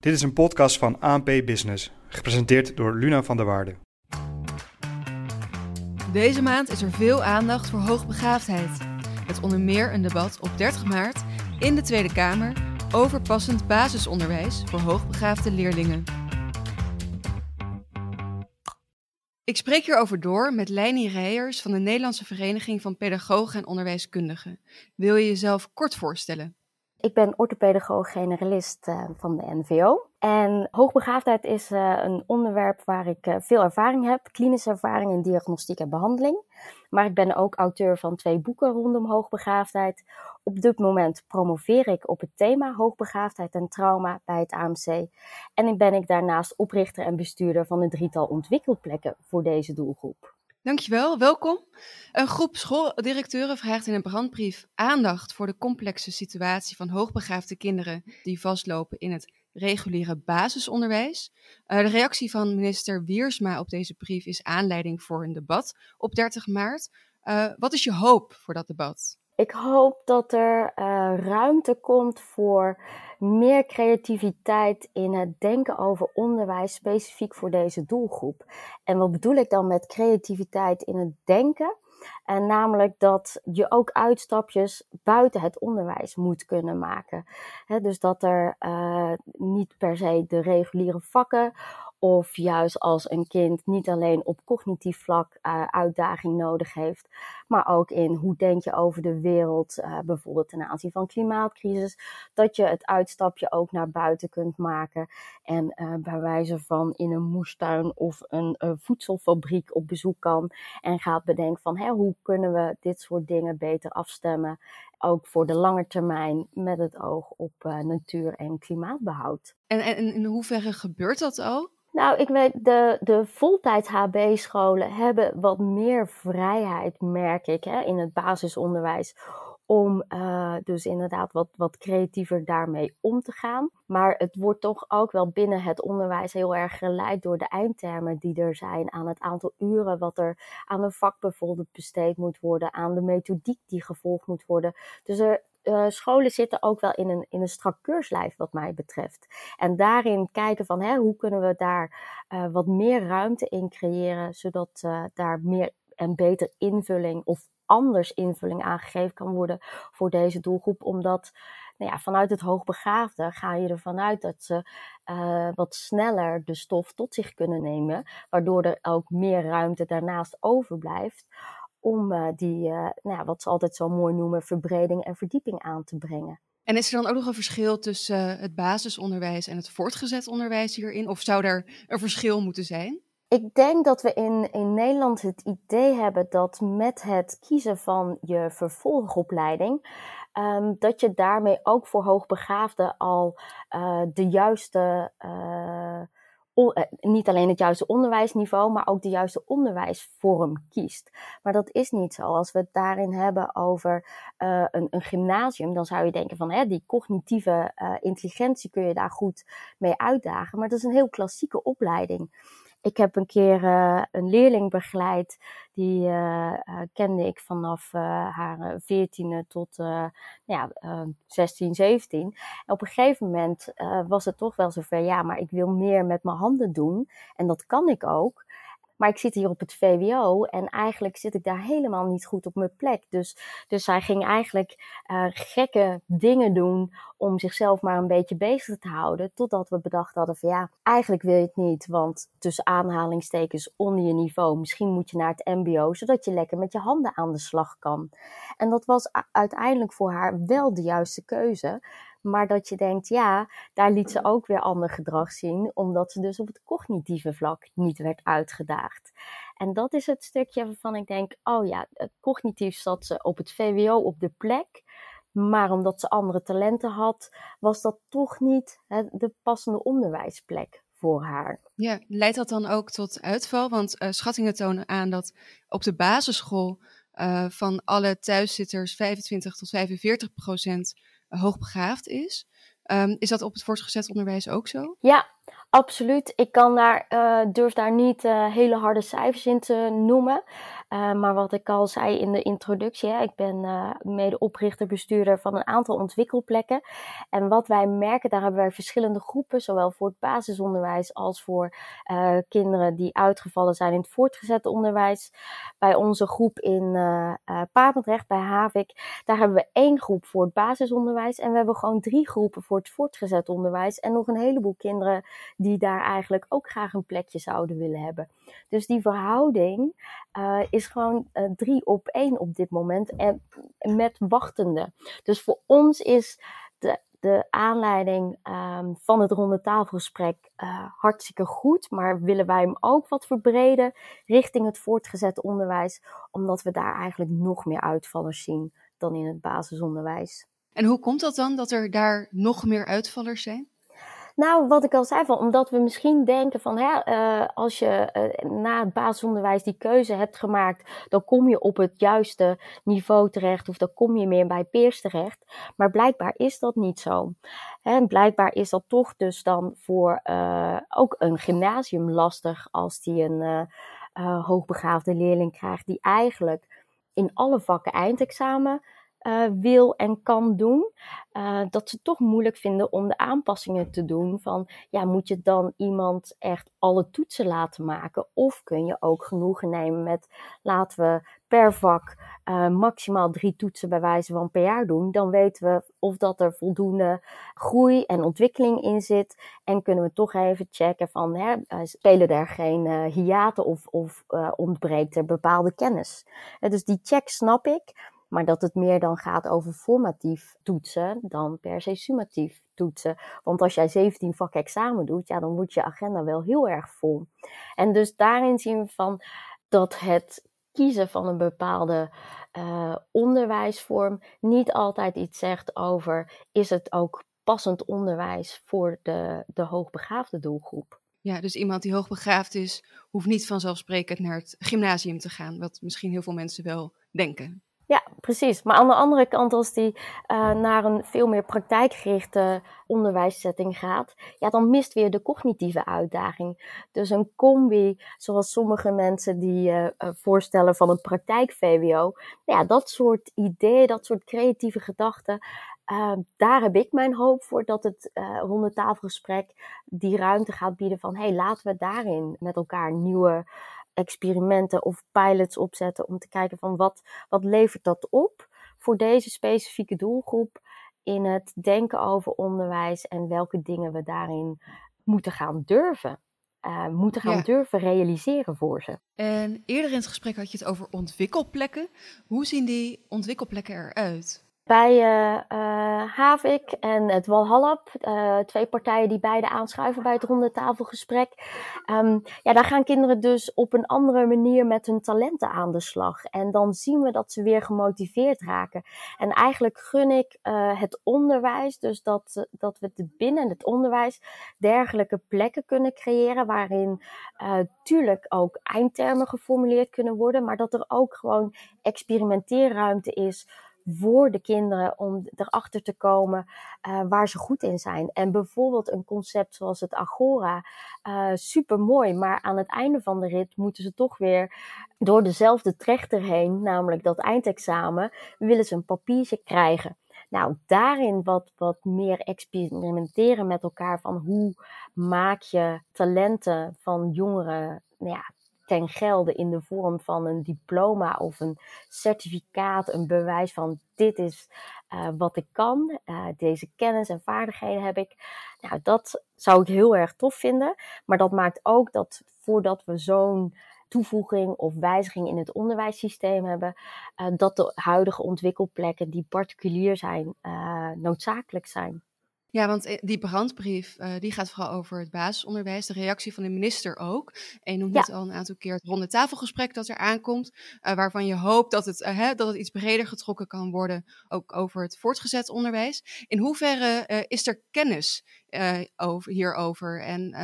Dit is een podcast van ANP Business, gepresenteerd door Luna van der Waarde. Deze maand is er veel aandacht voor hoogbegaafdheid. Met onder meer een debat op 30 maart in de Tweede Kamer over passend basisonderwijs voor hoogbegaafde leerlingen. Ik spreek hierover door met Leini Reijers van de Nederlandse Vereniging van Pedagogen en Onderwijskundigen. Wil je jezelf kort voorstellen? Ik ben orthopedagoog-generalist uh, van de NVO. En hoogbegaafdheid is uh, een onderwerp waar ik uh, veel ervaring heb, klinische ervaring in diagnostiek en behandeling. Maar ik ben ook auteur van twee boeken rondom hoogbegaafdheid. Op dit moment promoveer ik op het thema hoogbegaafdheid en trauma bij het AMC. En ben ik daarnaast oprichter en bestuurder van een drietal ontwikkelplekken voor deze doelgroep. Dankjewel, welkom. Een groep schooldirecteuren vraagt in een brandbrief aandacht voor de complexe situatie van hoogbegaafde kinderen die vastlopen in het reguliere basisonderwijs. Uh, de reactie van minister Wiersma op deze brief is aanleiding voor een debat op 30 maart. Uh, wat is je hoop voor dat debat? Ik hoop dat er uh, ruimte komt voor meer creativiteit in het denken over onderwijs specifiek voor deze doelgroep. En wat bedoel ik dan met creativiteit in het denken? En namelijk dat je ook uitstapjes buiten het onderwijs moet kunnen maken. dus dat er uh, niet per se de reguliere vakken of juist als een kind niet alleen op cognitief vlak uh, uitdaging nodig heeft, maar ook in hoe denk je over de wereld, uh, bijvoorbeeld ten aanzien van klimaatcrisis, dat je het uitstapje ook naar buiten kunt maken en uh, bij wijze van in een moestuin of een voedselfabriek op bezoek kan en gaat bedenken van hè, hoe kunnen we dit soort dingen beter afstemmen, ook voor de lange termijn met het oog op natuur- en klimaatbehoud. En, en in hoeverre gebeurt dat al? Nou, ik weet, de, de voltijds HB-scholen hebben wat meer vrijheid, merk ik, hè, in het basisonderwijs. Om uh, dus inderdaad wat, wat creatiever daarmee om te gaan. Maar het wordt toch ook wel binnen het onderwijs heel erg geleid door de eindtermen die er zijn. Aan het aantal uren wat er aan een vak bijvoorbeeld besteed moet worden. Aan de methodiek die gevolgd moet worden. Dus er, uh, scholen zitten ook wel in een, in een strak keurslijf wat mij betreft. En daarin kijken van hè, hoe kunnen we daar uh, wat meer ruimte in creëren, zodat uh, daar meer en beter invulling of anders invulling aangegeven kan worden voor deze doelgroep. Omdat nou ja, vanuit het hoogbegaafde ga je ervan uit dat ze wat sneller de stof tot zich kunnen nemen, waardoor er ook meer ruimte daarnaast overblijft om uh, die, uh, nou wat ze altijd zo mooi noemen, verbreding en verdieping aan te brengen. En is er dan ook nog een verschil tussen uh, het basisonderwijs en het voortgezet onderwijs hierin? Of zou er een verschil moeten zijn? Ik denk dat we in, in Nederland het idee hebben dat met het kiezen van je vervolgopleiding, um, dat je daarmee ook voor hoogbegaafden al de juiste eh, niet alleen het juiste onderwijsniveau, maar ook de juiste onderwijsvorm kiest. Maar dat is niet zo. Als we het daarin hebben over uh, een, een, gymnasium, dan zou je denken van hè, die cognitieve uh, intelligentie kun je daar goed mee uitdagen. Maar dat is een heel klassieke opleiding. Ik heb een keer uh, een leerling begeleid, die uh, uh, kende ik vanaf haar veertiende tot ja, 16, 17. En op een gegeven moment was het toch wel zover, ja, maar ik wil meer met mijn handen doen. En dat kan ik ook. Maar ik zit hier op het VWO en eigenlijk zit ik daar helemaal niet goed op mijn plek. Dus, dus hij ging eigenlijk uh, gekke dingen doen om zichzelf maar een beetje bezig te houden. Totdat we bedacht hadden van ja, eigenlijk wil je het niet. Want tussen aanhalingstekens onder je niveau, misschien moet je naar het mbo. Zodat je lekker met je handen aan de slag kan. En dat was uiteindelijk voor haar wel de juiste keuze. Maar dat je denkt, ja, daar liet ze ook weer ander gedrag zien, omdat ze dus op het cognitieve vlak niet werd uitgedaagd. En dat is het stukje waarvan ik denk, oh ja, cognitief zat ze op het VWO op de plek. Maar omdat ze andere talenten had, was dat toch niet de passende onderwijsplek voor haar. Ja, leidt dat dan ook tot uitval? Want uh, schattingen tonen aan dat op de basisschool uh, van alle thuiszitters 25 tot 45 procent hoogbegaafd is. Um, is dat op het voortgezet onderwijs ook zo? Ja, absoluut. Ik kan daar, uh, durf daar niet uh, hele harde cijfers in te noemen. Maar wat ik al zei in de introductie, hè, ik ben uh, medeoprichter, bestuurder van een aantal ontwikkelplekken. En wat wij merken, daar hebben wij verschillende groepen, zowel voor het basisonderwijs als voor uh, kinderen die uitgevallen zijn in het voortgezet onderwijs. Bij onze groep in Papendrecht, bij Havik, daar hebben we één groep voor het basisonderwijs en we hebben gewoon drie groepen voor het voortgezet onderwijs en nog een heleboel kinderen die daar eigenlijk ook graag een plekje zouden willen hebben. Dus die verhouding uh, is gewoon uh, drie op één op dit moment en met wachtende. Dus voor ons is de, de aanleiding um, van het ronde tafelgesprek uh, hartstikke goed, maar willen wij hem ook wat verbreden richting het voortgezet onderwijs, omdat we daar eigenlijk nog meer uitvallers zien dan in het basisonderwijs. En hoe komt dat dan dat er daar nog meer uitvallers zijn? Nou, wat ik al zei, van, omdat we misschien denken van hè, uh, als je uh, na het basisonderwijs die keuze hebt gemaakt, dan kom je op het juiste niveau terecht of dan kom je meer bij peers terecht. Maar blijkbaar is dat niet zo. En blijkbaar is dat toch dus dan voor uh, ook een gymnasium lastig als die een hoogbegaafde leerling krijgt die eigenlijk in alle vakken eindexamen uh, wil en kan doen, uh, dat ze toch moeilijk vinden om de aanpassingen te doen. Van ja, moet je dan iemand echt alle toetsen laten maken? Of kun je ook genoegen nemen met laten we per vak uh, maximaal drie toetsen bij wijze van per jaar doen. Dan weten we of dat er voldoende groei en ontwikkeling in zit. En kunnen we toch even checken van hè, spelen er geen hiaten of, of ontbreekt er bepaalde kennis. dus die check snap ik. Maar dat het meer dan gaat over formatief toetsen dan per se summatief toetsen. Want als jij 17 vak examen doet, ja, dan wordt je agenda wel heel erg vol. En dus daarin zien we van dat het kiezen van een bepaalde uh, onderwijsvorm niet altijd iets zegt over is het ook passend onderwijs voor de, de hoogbegaafde doelgroep. Ja, dus iemand die hoogbegaafd is, hoeft niet vanzelfsprekend naar het gymnasium te gaan, wat misschien heel veel mensen wel denken. Precies. Maar aan de andere kant, als die uh, naar een veel meer praktijkgerichte onderwijssetting gaat, ja, dan mist weer de cognitieve uitdaging. Dus een combi, zoals sommige mensen die uh, voorstellen van een praktijk-VWO, ja, dat soort ideeën, dat soort creatieve gedachten, daar heb ik mijn hoop voor dat het uh, ronde tafelgesprek die ruimte gaat bieden van hey, laten we daarin met elkaar nieuwe experimenten of pilots opzetten om te kijken van wat, wat levert dat op voor deze specifieke doelgroep in het denken over onderwijs en welke dingen we daarin moeten gaan durven. Uh, moeten gaan durven realiseren voor ze. En eerder in het gesprek had je het over ontwikkelplekken. Hoe zien die ontwikkelplekken eruit? Bij uh, Havik en het Walhallap. Uh, twee partijen die beide aanschuiven bij het ronde tafelgesprek. Um, ja, daar gaan kinderen dus op een andere manier met hun talenten aan de slag. En dan zien we dat ze weer gemotiveerd raken. En eigenlijk gun ik het onderwijs, dus dat, dat we binnen het onderwijs dergelijke plekken kunnen creëren. Waarin tuurlijk ook eindtermen geformuleerd kunnen worden. Maar dat er ook gewoon experimenteerruimte is voor de kinderen om erachter te komen uh, waar ze goed in zijn. En bijvoorbeeld een concept zoals het Agora, uh, super mooi, maar aan het einde van de rit moeten ze toch weer door dezelfde trechter heen, namelijk dat eindexamen, willen ze een papiertje krijgen. Nou, daarin wat, wat meer experimenteren met elkaar van hoe maak je talenten van jongeren nou ja, ten gelde in de vorm van een diploma of een certificaat, een bewijs van dit is uh, wat ik kan, uh, deze kennis en vaardigheden heb ik. Nou, dat zou ik heel erg tof vinden, maar dat maakt ook dat voordat we zo'n toevoeging of wijziging in het onderwijssysteem hebben, uh, dat de huidige ontwikkelplekken die particulier zijn, noodzakelijk zijn. Ja, want eh, die brandbrief uh, die gaat vooral over het basisonderwijs, de reactie van de minister ook. En je noemt ja. al een aantal keer het ronde tafelgesprek dat er aankomt, uh, waarvan je hoopt dat het, hè, dat het iets breder getrokken kan worden, ook over het voortgezet onderwijs. In hoeverre is er kennis over, hierover en,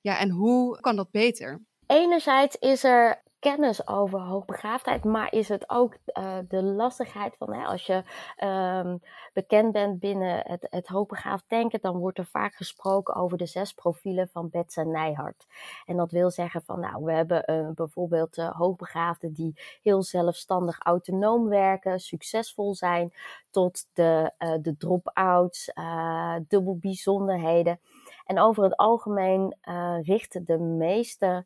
ja, en hoe kan dat beter? Enerzijds is er kennis over hoogbegaafdheid, maar is het ook uh, de lastigheid van hè, als je um, bekend bent binnen het, het hoogbegaafd denken, dan wordt er vaak gesproken over de zes profielen van Bets en Nijhart. En dat wil zeggen van nou, we hebben uh, bijvoorbeeld uh, hoogbegaafden die heel zelfstandig autonoom werken, succesvol zijn, tot de, de drop-outs, dubbel bijzonderheden. En over het algemeen richten de meeste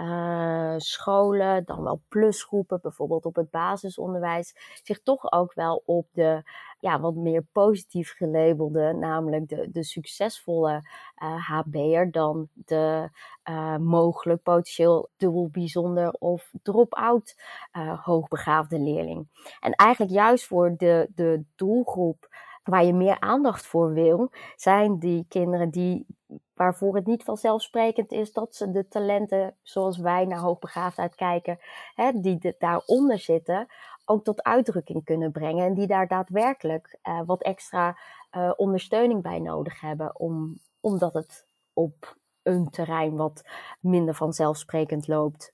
uh, scholen, dan wel plusgroepen, bijvoorbeeld op het basisonderwijs, zich toch ook wel op de ja, wat meer positief gelabelde, namelijk de, de succesvolle uh, HB'er dan de uh, mogelijk potentieel dubbel bijzonder of drop-out hoogbegaafde leerling. En eigenlijk juist voor de, de doelgroep waar je meer aandacht voor wil, zijn die kinderen die waarvoor het niet vanzelfsprekend is dat ze de talenten zoals wij naar hoogbegaafdheid kijken, hè, die daaronder zitten, ook tot uitdrukking kunnen brengen. En die daar daadwerkelijk uh, wat extra uh, ondersteuning bij nodig hebben, om, omdat het op een terrein wat minder vanzelfsprekend loopt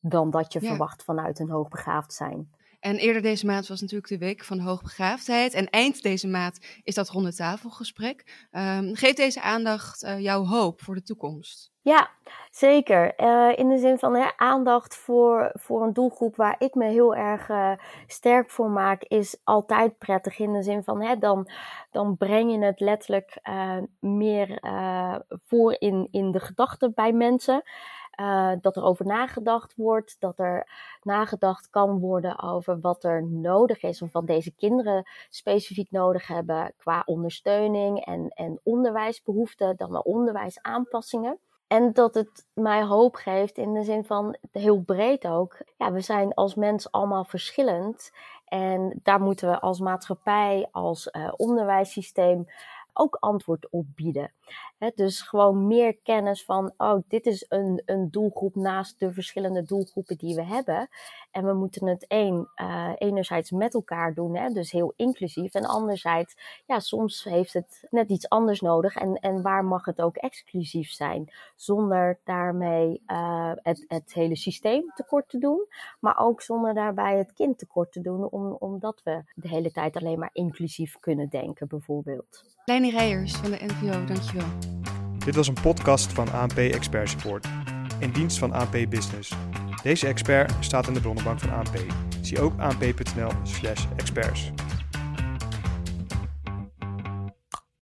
dan dat je ja. verwacht vanuit een hoogbegaafd zijn. En eerder deze maand was natuurlijk de week van hoogbegaafdheid. En eind deze maand is dat ronde tafelgesprek. Um, geeft deze aandacht uh, jouw hoop voor de toekomst? Ja, zeker. Uh, in de zin van hè, aandacht voor, voor een doelgroep waar ik me heel erg uh, sterk voor maak, is altijd prettig. In de zin van hè, dan, dan breng je het letterlijk meer voor in, in de gedachten bij mensen. Uh, dat er over nagedacht wordt, dat er nagedacht kan worden over wat er nodig is, of wat deze kinderen specifiek nodig hebben qua ondersteuning en, en onderwijsbehoeften, dan wel onderwijsaanpassingen. En dat het mij hoop geeft in de zin van heel breed ook. Ja, we zijn als mens allemaal verschillend. En daar moeten we als maatschappij, als uh, onderwijssysteem ook antwoord op bieden dus gewoon meer kennis van, oh, dit is een, een doelgroep naast de verschillende doelgroepen die we hebben. En we moeten het één, uh, enerzijds met elkaar doen, hè, dus heel inclusief. En anderzijds, ja, soms heeft het net iets anders nodig. En, en waar mag het ook exclusief zijn? Zonder daarmee uh, het, het hele systeem tekort te doen. Maar ook zonder daarbij het kind tekort te doen, om, omdat we de hele tijd alleen maar inclusief kunnen denken, bijvoorbeeld. Leini Rijers van de NVO, dankjewel. Dit was een podcast van ANP Expert Support, in dienst van ANP Business. Deze expert staat in de bronnenbank van ANP. Zie ook anp.nl/experts.